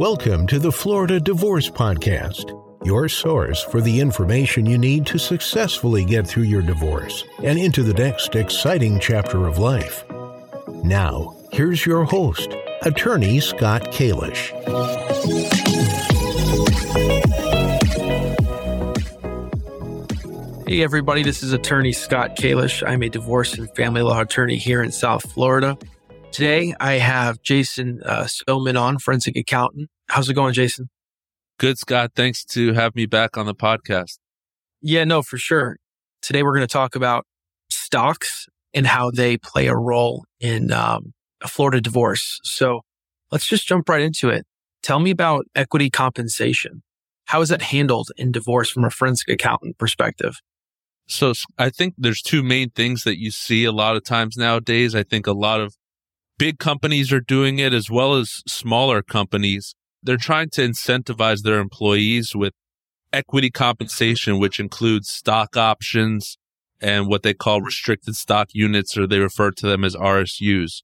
Welcome to the Florida Divorce Podcast, your source for the information you need to successfully get through your divorce and into the next exciting chapter of life. Now, here's your host, attorney Scott Kalish. Hey, everybody, this is attorney Scott Kalish. I'm a divorce and family law attorney here in South Florida. Today, I have Jason uh, Spillman on, forensic accountant. How's it going, Jason? Good, Scott. Thanks to have me back on the podcast. Yeah, no, for sure. Today, we're going to talk about stocks and how they play a role in um, a Florida divorce. So let's just jump right into it. Tell me about equity compensation. How is that handled in divorce from a forensic accountant perspective? So I think there's two main things that you see a lot of times nowadays. I think a lot of big companies are doing it as well as smaller companies. They're trying to incentivize their employees with equity compensation, which includes stock options and what they call restricted stock units, or they refer to them as RSUs.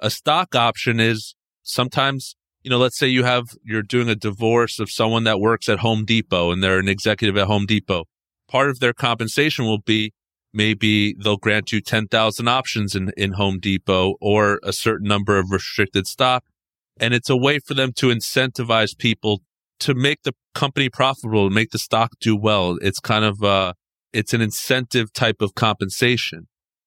A stock option is sometimes, you know, let's say you have, you're doing a divorce of someone that works at Home Depot and they're an executive at Home Depot. Part of their compensation will be maybe they'll grant you 10,000 options in, in Home Depot or a certain number of restricted stock. And it's a way for them to incentivize people to make the company profitable, make the stock do well. It's kind of, uh, it's an incentive type of compensation.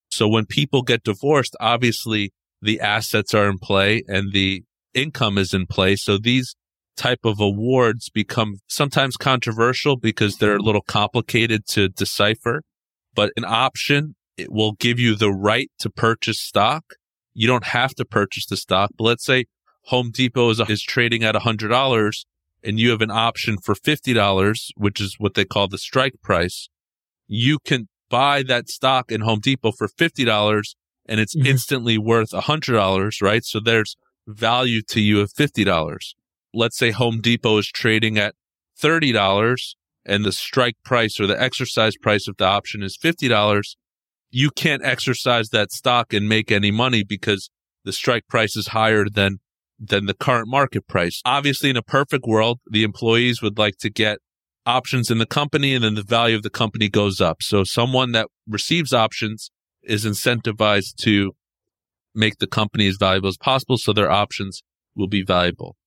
So when people get divorced, obviously the assets are in play and the income is in play. So these type of awards become sometimes controversial because they're a little complicated to decipher but an option, it will give you the right to purchase stock. You don't have to purchase the stock, but let's say Home Depot is, is trading at $100 and you have an option for $50, which is what they call the strike price. You can buy that stock in Home Depot for $50 and it's mm-hmm. instantly worth $100, right? So there's value to you of $50. Let's say Home Depot is trading at $30 and the strike price or the exercise price of the option is $50, you can't exercise that stock and make any money because the strike price is higher than than the current market price. Obviously, in a perfect world, the employees would like to get options in the company and then the value of the company goes up. So someone that receives options is incentivized to make the company as valuable as possible so their options will be valuable.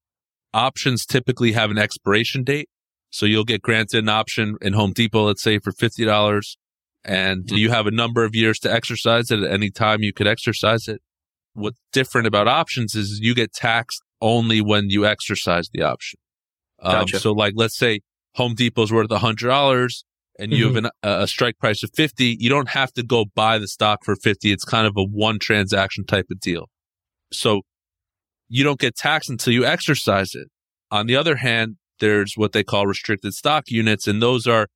Options typically have an expiration date. So you'll get granted an option in Home Depot, let's say for $50 and mm-hmm. you have a number of years to exercise it at any time you could exercise it. What's different about options is you get taxed only when you exercise the option. Um, gotcha. So like, let's say Home Depot's worth $100 and you mm-hmm. have an, a strike price of 50. You don't have to go buy the stock for 50. It's kind of a one transaction type of deal. So you don't get taxed until you exercise it. On the other hand, there's what they call restricted stock units, and those are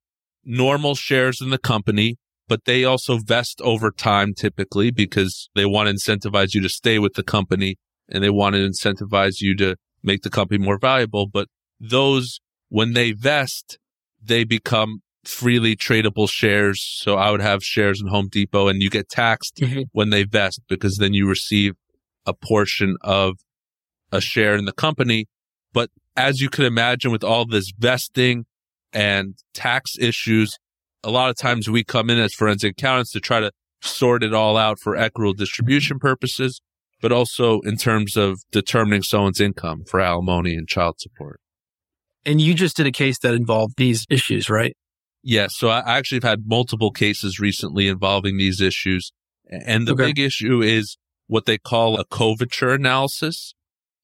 normal shares in the company, but they also vest over time typically because they want to incentivize you to stay with the company and they want to incentivize you to make the company more valuable. But those, when they vest, they become freely tradable shares. So I would have shares in Home Depot and you get taxed mm-hmm. when they vest because then you receive a portion of a share in the company. But as you can imagine, with all this vesting and tax issues, a lot of times we come in as forensic accountants to try to sort it all out for equitable distribution purposes, but also in terms of determining someone's income for alimony and child support. And you just did a case that involved these issues, right? Yes. So I actually have had multiple cases recently involving these issues. And the okay. big issue is what they call a coverture analysis.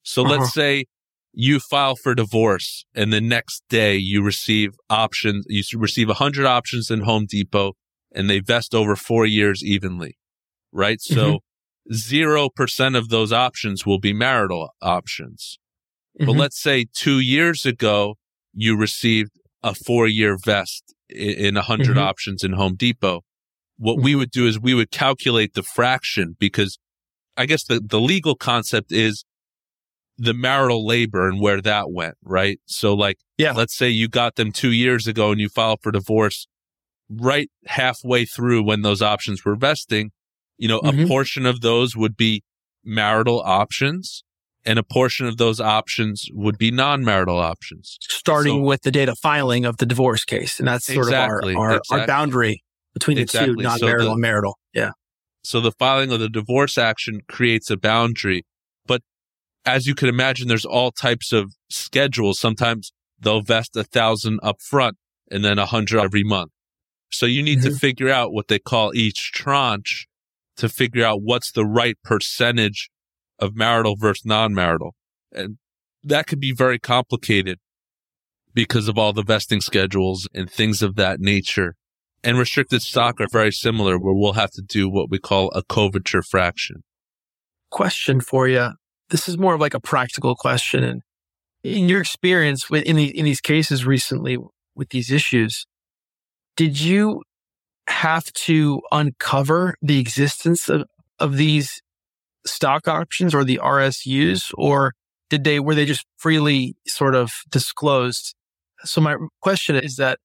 So uh-huh. let's say you file for divorce and the next day you receive options, you receive a hundred options in Home Depot and they vest over four years evenly, right? So 0% mm-hmm. of those options will be marital options. Mm-hmm. But let's say two years ago, you received a four year vest in a 100 mm-hmm. options in Home Depot. What we mm-hmm. would do is we would calculate the fraction because I guess the, the legal concept is the marital labor and where that went, right? So like, yeah, let's say you got them two years ago and you filed for divorce right halfway through when those options were vesting, you know, mm-hmm. a portion of those would be marital options and a portion of those options would be non-marital options. Starting So- with the date of filing of the divorce case. And that's sort Exactly, of our, our, exactly. our boundary between the Exactly. two, So non-marital the- and marital. Yeah. So the filing of the divorce action creates a boundary. As you can imagine, there's all types of schedules. Sometimes they'll vest a thousand up front and then a hundred every month. So you need to Mhm. figure out what they call each tranche to figure out what's the right percentage of marital versus non-marital. And that could be very complicated because of all the vesting schedules and things of that nature. And restricted stock are very similar where we'll have to do what we call a coverture fraction. Question for you. This is more of like a practical question. And in your experience with in, the, in these cases recently with these issues, did you have to uncover the existence of, of these stock options or the RSUs, or did they were they just freely sort of disclosed? So my question is that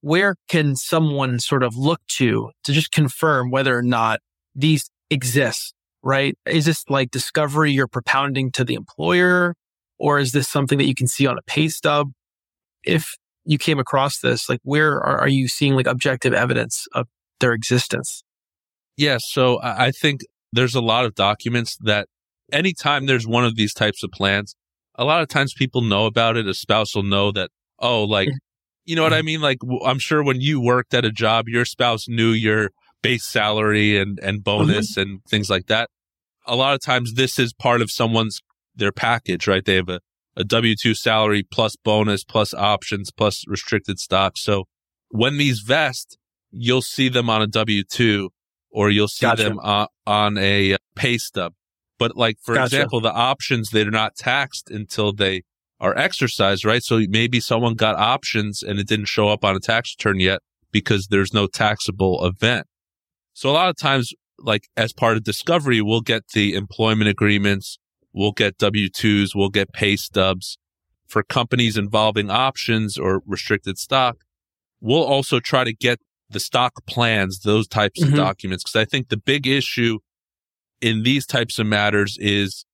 where can someone sort of look to to just confirm whether or not these exist? Right? Is this like discovery you're propounding to the employer, or is this something that you can see on a pay stub? If you came across this, like where are, are you seeing like objective evidence of their existence? Yeah. So I I think there's a lot of documents that anytime there's one of these types of plans, a lot of times people know about it. A spouse will know that, oh, like, mm-hmm. you know what I mm-hmm. mean? Like, I'm sure when you worked at a job, your spouse knew your base salary and, and mm-hmm. bonus and things like that. A lot of times this is part of someone's, their package, right? They have a, a W 2 salary plus bonus plus options plus restricted stock. So when these vest, you'll see them on a W 2 or you'll see Gotcha. them on, on a uh, pay stub. But like, for Gotcha. example, the options, they're not taxed until they are exercised, right? So maybe someone got options and it didn't show up on a tax return yet because there's no taxable event. So a lot of times, like as part of discovery, we'll get the employment agreements, we'll get W-2s, we'll get pay stubs for companies involving options or restricted stock. We'll also try to get the stock plans, those types Mhm. of documents. Cause I think the big issue in these types of matters is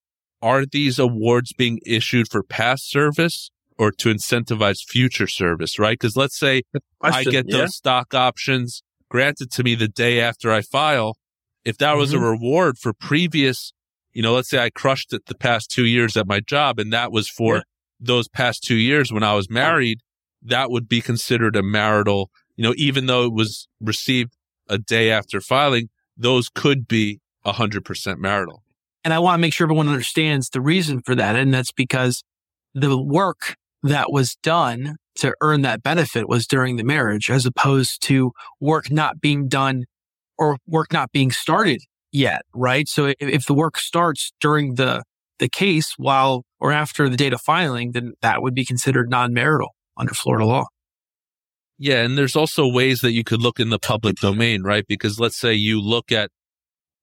are these awards being issued for past service or to incentivize future service, right? Because let's say I get those yeah? stock options granted to me the day after I file. If that was a Mhm. reward for previous, you know, let's say I crushed it the past two years at my job and that was for Yeah. those past two years when I was married, that would be considered a marital, you know, even though it was received a day after filing, those could be a hundred percent marital. And I want to make sure everyone understands the reason for that. And that's because the work that was done to earn that benefit was during the marriage, as opposed to work not being done or work not being started yet. Right. So if, if the work starts during the, the case while or after the date of filing, then that would be considered non-marital under Florida law. Yeah, and there's also ways that you could look in the public domain, right? Because let's say you look at,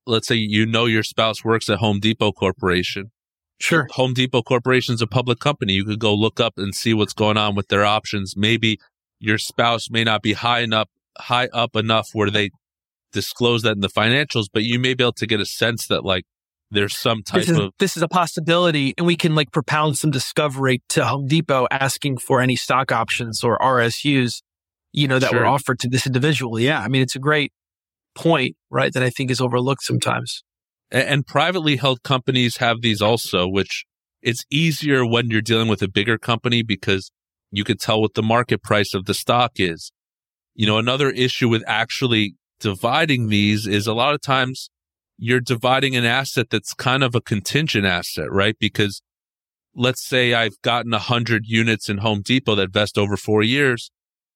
let's say you know your spouse works at Home Depot Corporation. Sure. Home Depot Corporation's a public company. You could go look up and see what's going on with their options. Maybe your spouse may not be high enough, high up enough where they disclose that in the financials, but you may be able to get a sense that like there's some type This is, of this is a possibility and we can like propound some discovery to Home Depot asking for any stock options or RSUs, you know, that were offered to this individual. Yeah. I mean, it's a great point, right? That I think is overlooked sometimes. And privately held companies have these also, which it's easier when you're dealing with a bigger company because you could tell what the market price of the stock is. You know, another issue with actually dividing these is a lot of times you're dividing an asset that's kind of a contingent asset, right? Because let's say I've gotten a hundred units in Home Depot that vest over four years.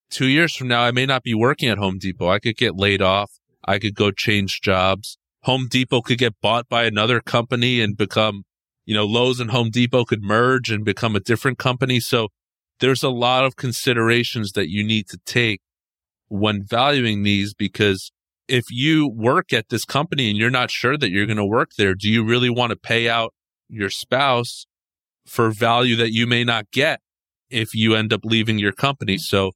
Two years from now, I may not be working at Home Depot. I could get laid off. I could go change jobs. Home Depot could get bought by another company and become, you know, Lowe's and Home Depot could merge and become a different company. So there's a lot of considerations that you need to take when valuing these because if you work at this company and you're not sure that you're going to work there, do you really want to pay out your spouse for value that you may not get if you end up leaving your company? So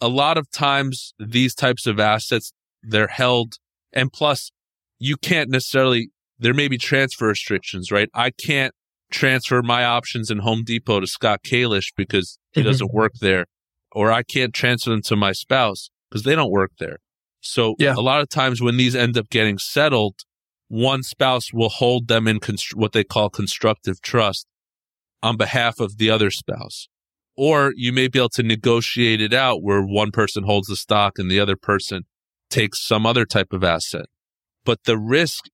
a lot of times these types of assets, they're held and plus you can't necessarily, there may be transfer restrictions, right? I can't transfer my options in Home Depot to Scott Kalish because he Mhm. doesn't work there, or I can't transfer them to my spouse because they don't work there. So Yeah. a lot of times when these end up getting settled, one spouse will hold them in const- what they call constructive trust on behalf of the other spouse. Or you may be able to negotiate it out where one person holds the stock and the other person takes some other type of asset. But the risk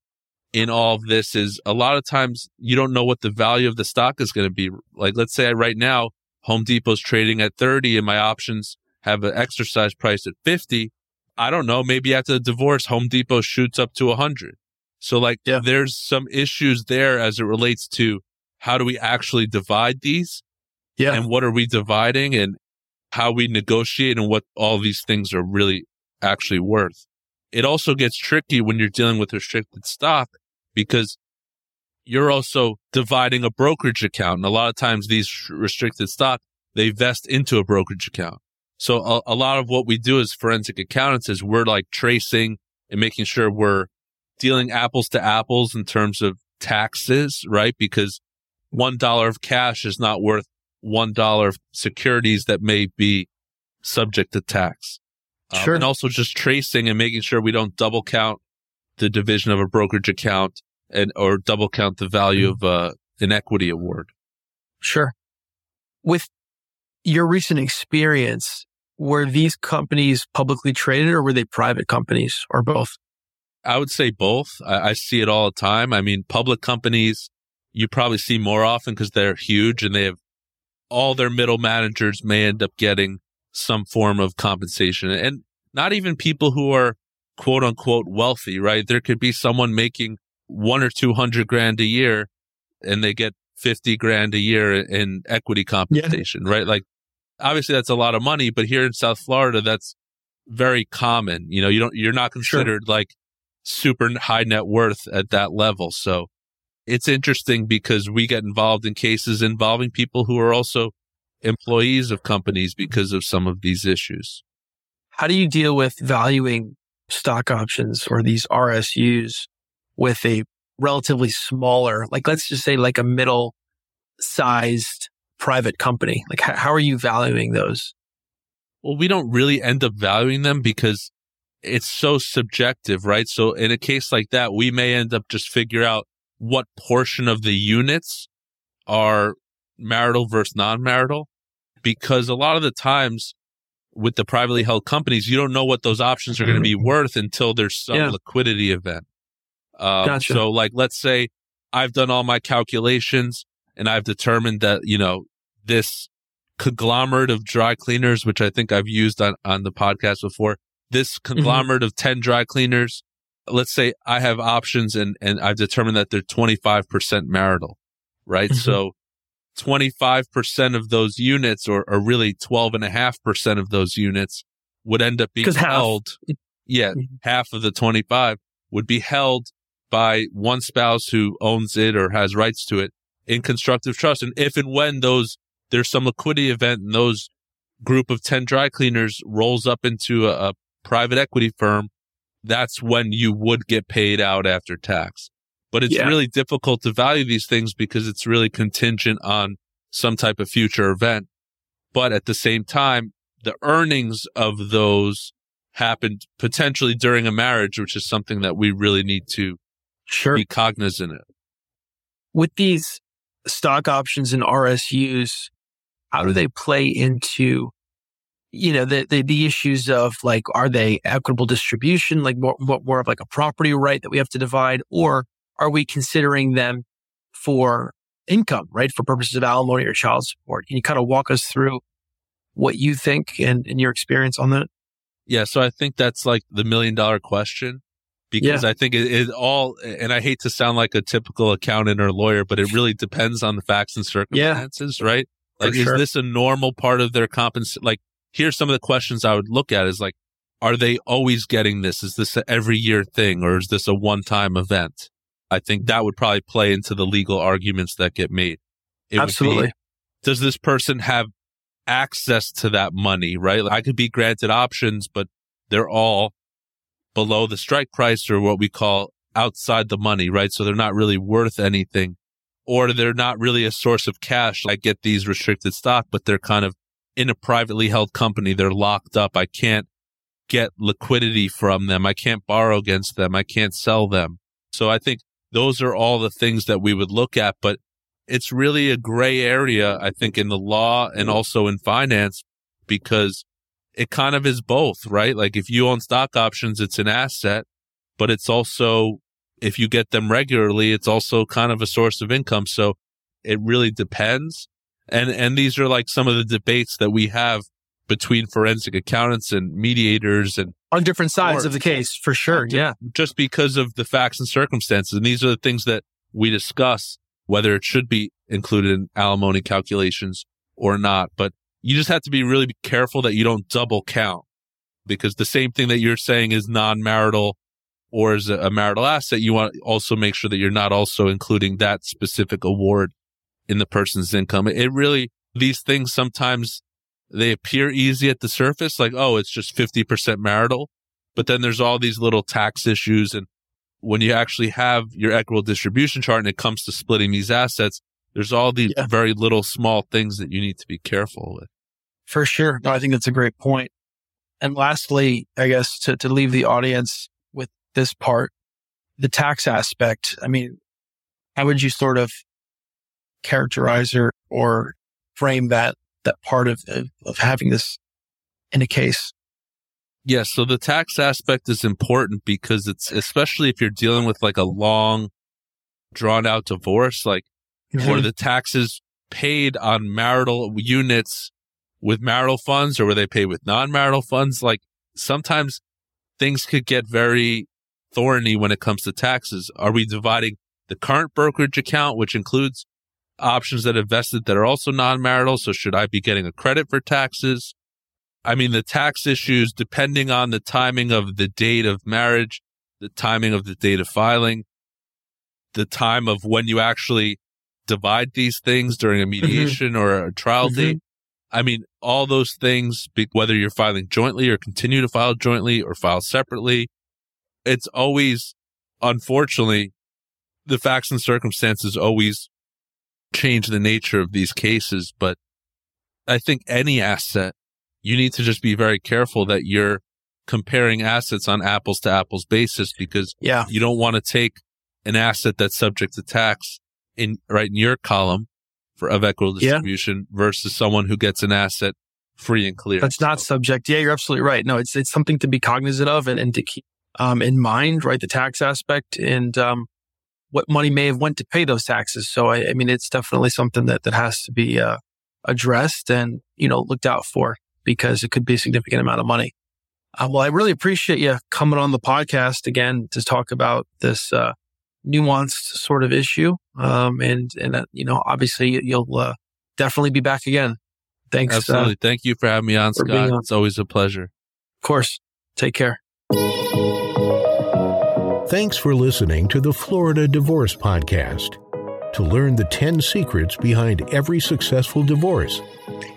in all of this is a lot of times you don't know what the value of the stock is going to be. Like, let's say right now, Home Depot's trading at 30 and my options have an exercise price at 50. I don't know. Maybe after the divorce, Home Depot shoots up to 100. So, like, Yeah. there's some issues there as it relates to how do we actually divide these Yeah. and what are we dividing and how we negotiate and what all these things are really actually worth. It also gets tricky when you're dealing with restricted stock because you're also dividing a brokerage account. And a lot of times these restricted stock, they vest into a brokerage account. So a, a lot of what we do as forensic accountants is we're like tracing and making sure we're dealing apples to apples in terms of taxes, right? Because one dollar of cash is not worth one dollar of securities that may be subject to tax. Um, Sure. and also just tracing and making sure we don't double count the division of a brokerage account and or double count the value of uh, an equity award. Sure. With your recent experience, were these companies publicly traded or were they private companies or both? I would say both. I, I see it all the time. I mean, public companies you probably see more often because they're huge and they have all their middle managers may end up getting some form of compensation and not even people who are quote unquote wealthy, right? There could be someone making one or two hundred grand a year and they get 50 grand a year in equity compensation, right? Like obviously that's a lot of money, but here in South Florida, that's very common. You know, you don't, you're not considered like super high net worth at that level. So it's interesting because we get involved in cases involving people who are also employees of companies because of some of these issues. How do you deal with valuing stock options or these RSUs with a relatively smaller, like let's just say like a middle sized private company? Like how, how are you valuing those? Well, we don't really end up valuing them because it's so subjective, right? So in a case like that, we may end up just figure out what portion of the units are marital versus non-marital because a lot of the times with the privately held companies, you don't know what those options are going to be worth until there's some Yeah. liquidity event. Um, Gotcha. So like, let's say I've done all my calculations and I've determined that, you know, this conglomerate of dry cleaners, which I think I've used on, on the podcast before, this conglomerate of 10 dry cleaners, let's say I have options and, and I've determined that they're 25% marital, right? Mhm. So 25% of those units or, or really 12.5% of those units would end up being 'Cause half. held. Yeah. Mhm. Half of the 25 would be held by one spouse who owns it or has rights to it in constructive trust. And if and when those, there's some liquidity event and those group of 10 dry cleaners rolls up into a, a private equity firm, that's when you would get paid out after tax. But it's Yeah. really difficult to value these things because it's really contingent on some type of future event. But at the same time, the earnings of those happened potentially during a marriage, which is something that we really need to Sure. be cognizant of. with these stock options and RSUs, how do they play into, you know, the, the, the issues of like, are they equitable distribution, like more, more, more of like a property right that we have to divide, or are we considering them for income, right? For purposes of alimony or child support? Can you kind of walk us through what you think and, and your experience on that? Yeah, so I think that's like the million dollar question because I think it, it all, and I hate to sound like a typical accountant or lawyer, but it really depends on the facts and circumstances, right? For Like, is this a normal part of their compensation? Like, here's some of the questions I would look at is like, are they always getting this? Is this an every year thing or is this a one time event? I think that would probably play into the legal arguments that get made. It would be, Absolutely. does this person have access to that money, right? Like I could be granted options, but they're all below the strike price or what we call outside the money, right? So they're not really worth anything or they're not really a source of cash. I get these restricted stock, but they're kind of in a privately held company. They're locked up. I can't get liquidity from them. I can't borrow against them. I can't sell them. So I think those are all the things that we would look at, but it's really a gray area, I think, in the law and also in finance because it kind of is both, right? Like if you own stock options, it's an asset, but it's also, if you get them regularly, it's also kind of a source of income. So it really depends. And, and these are like some of the debates that we have between forensic accountants and mediators and on different sides of the case for sure. Yeah. Just because of the facts and circumstances. And these are the things that we discuss, whether it should be included in alimony calculations or not. But you just have to be really careful that you don't double count because the same thing that you're saying is non-marital or is a marital asset. You want to also make sure that you're not also including that specific award in the person's income. It really, these things sometimes they appear easy at the surface, like, oh, it's just 50% marital. But then there's all these little tax issues. And when you actually have your equitable distribution chart and it comes to splitting these assets, there's all these yeah. very little small things that you need to be careful with. For sure. No, I think that's a great point. And lastly, I guess to, to leave the audience with this part, the tax aspect. I mean, how would you sort of characterize or, or frame that, that part of, of, having this in a case? Yes. Yeah, so the tax aspect is important because it's, especially if you're dealing with like a long drawn out divorce, like mm-hmm. where the taxes paid on marital units with marital funds or were they paid with non-marital funds? Like sometimes things could get very thorny when it comes to taxes. Are we dividing the current brokerage account, which includes options that invested that are also non-marital? So should I be getting a credit for taxes? I mean, the tax issues, depending on the timing of the date of marriage, the timing of the date of filing, the time of when you actually divide these things during a mm-hmm. mediation mm-hmm. or a trial mm-hmm. date. I mean, all those things, whether you're filing jointly or continue to file jointly or file separately, it's always, unfortunately, the facts and circumstances always change the nature of these cases. But I think any asset, you need to just be very careful that you're comparing assets on apples to apples basis because yeah. you don't want to take an asset that's subject to tax in right in your column for of equitable distribution yeah. versus someone who gets an asset free and clear. That's not so. subject. Yeah, you're absolutely right. No, it's it's something to be cognizant of and, and to keep um, in mind, right? The tax aspect and um, what money may have went to pay those taxes. So I, I mean, it's definitely something that that has to be uh, addressed and you know looked out for because it could be a significant amount of money. Uh, well, I really appreciate you coming on the podcast again to talk about this uh, nuanced sort of issue. Um, and, and, uh, you know, obviously you'll, uh, definitely be back again. Thanks. Uh, Absolutely. Thank you for having me on, Scott. On. It's always a pleasure. Of course. Take care. Thanks for listening to the Florida Divorce Podcast. To learn the 10 secrets behind every successful divorce,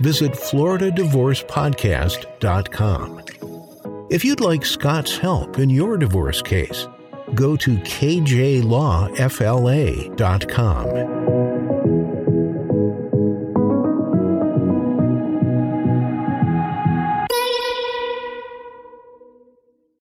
visit floridadivorcepodcast.com. If you'd like Scott's help in your divorce case, go to kjlawfla.com.